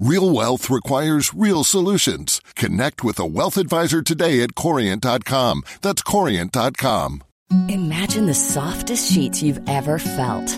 Real wealth requires real solutions. Connect with a wealth advisor today at Corient.com. That's Corient.com. Imagine the softest sheets you've ever felt.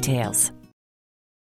details.